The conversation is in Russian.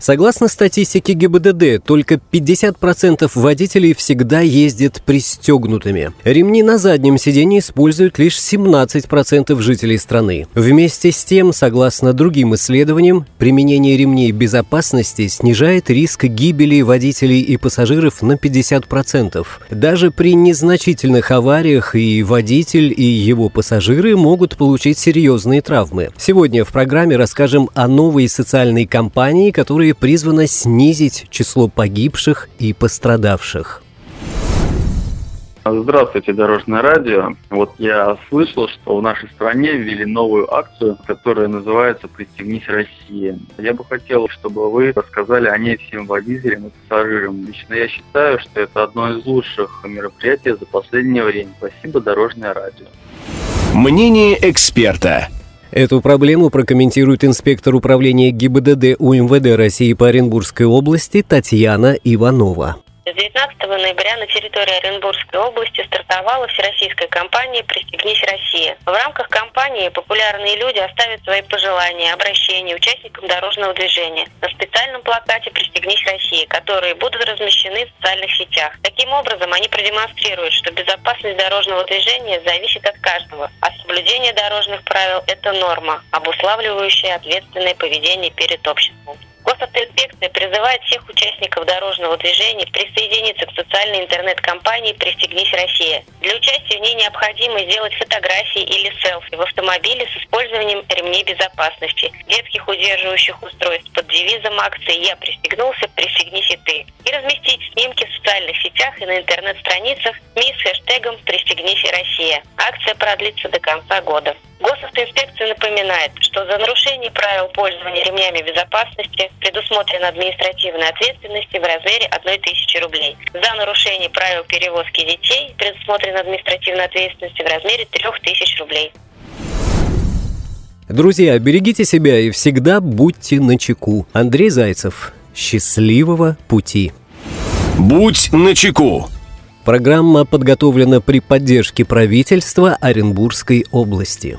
Согласно статистике ГИБДД, только 50% водителей всегда ездят пристегнутыми. Ремни на заднем сиденье используют лишь 17% жителей страны. Вместе с тем, согласно другим исследованиям, применение ремней безопасности снижает риск гибели водителей и пассажиров на 50%. Даже при незначительных авариях и водитель, и его пассажиры могут получить серьезные травмы. Сегодня в программе расскажем о новой социальной кампании, которая которые призвано снизить число погибших и пострадавших. Здравствуйте, Дорожное радио. Вот я слышал, что в нашей стране ввели новую акцию, которая называется «Пристегнись Россия». Я бы хотел, чтобы вы рассказали о ней всем водителям и пассажирам. Лично я считаю, что это одно из лучших мероприятий за последнее время. Спасибо, Дорожное радио. Мнение эксперта. Эту проблему прокомментирует инспектор управления ГИБДД УМВД России по Оренбургской области Татьяна Иванова. 19 ноября на территории Оренбургской области стартовала всероссийская кампания «Пристегнись Россия». В рамках кампании популярные люди оставят свои пожелания, обращения участникам дорожного движения на специальном плакате «Пристегнись Россия», которые будут размещены в социальных сетях. Таким образом, они продемонстрируют, что безопасность дорожного движения зависит от каждого, а соблюдение дорожных правил – это норма, обуславливающая ответственное поведение перед обществом. Госавтоинспекция призывает всех участников дорожного движения присоединиться к социальной интернет-компании «Пристегнись, Россия». Для участия в ней необходимо сделать фотографии или селфи в автомобиле с использованием ремней безопасности, детских удерживающих устройств под девизом акции «Я пристегнулся, пристегнись и ты» и разместить снимки в социальных сетях и на интернет-страницах СМИ с хэштегом «Пристегнись, Россия». Акция продлится до конца года. Госавтоинспекция напоминает, что за нарушение правил пользования ремнями безопасности предусмотрена административная ответственность в размере 1000 рублей. За нарушение правил перевозки детей предусмотрена административная ответственность в размере 3000 рублей. Друзья, берегите себя и всегда будьте начеку. Андрей Зайцев. Счастливого пути. Будь начеку. Программа подготовлена при поддержке правительства Оренбургской области.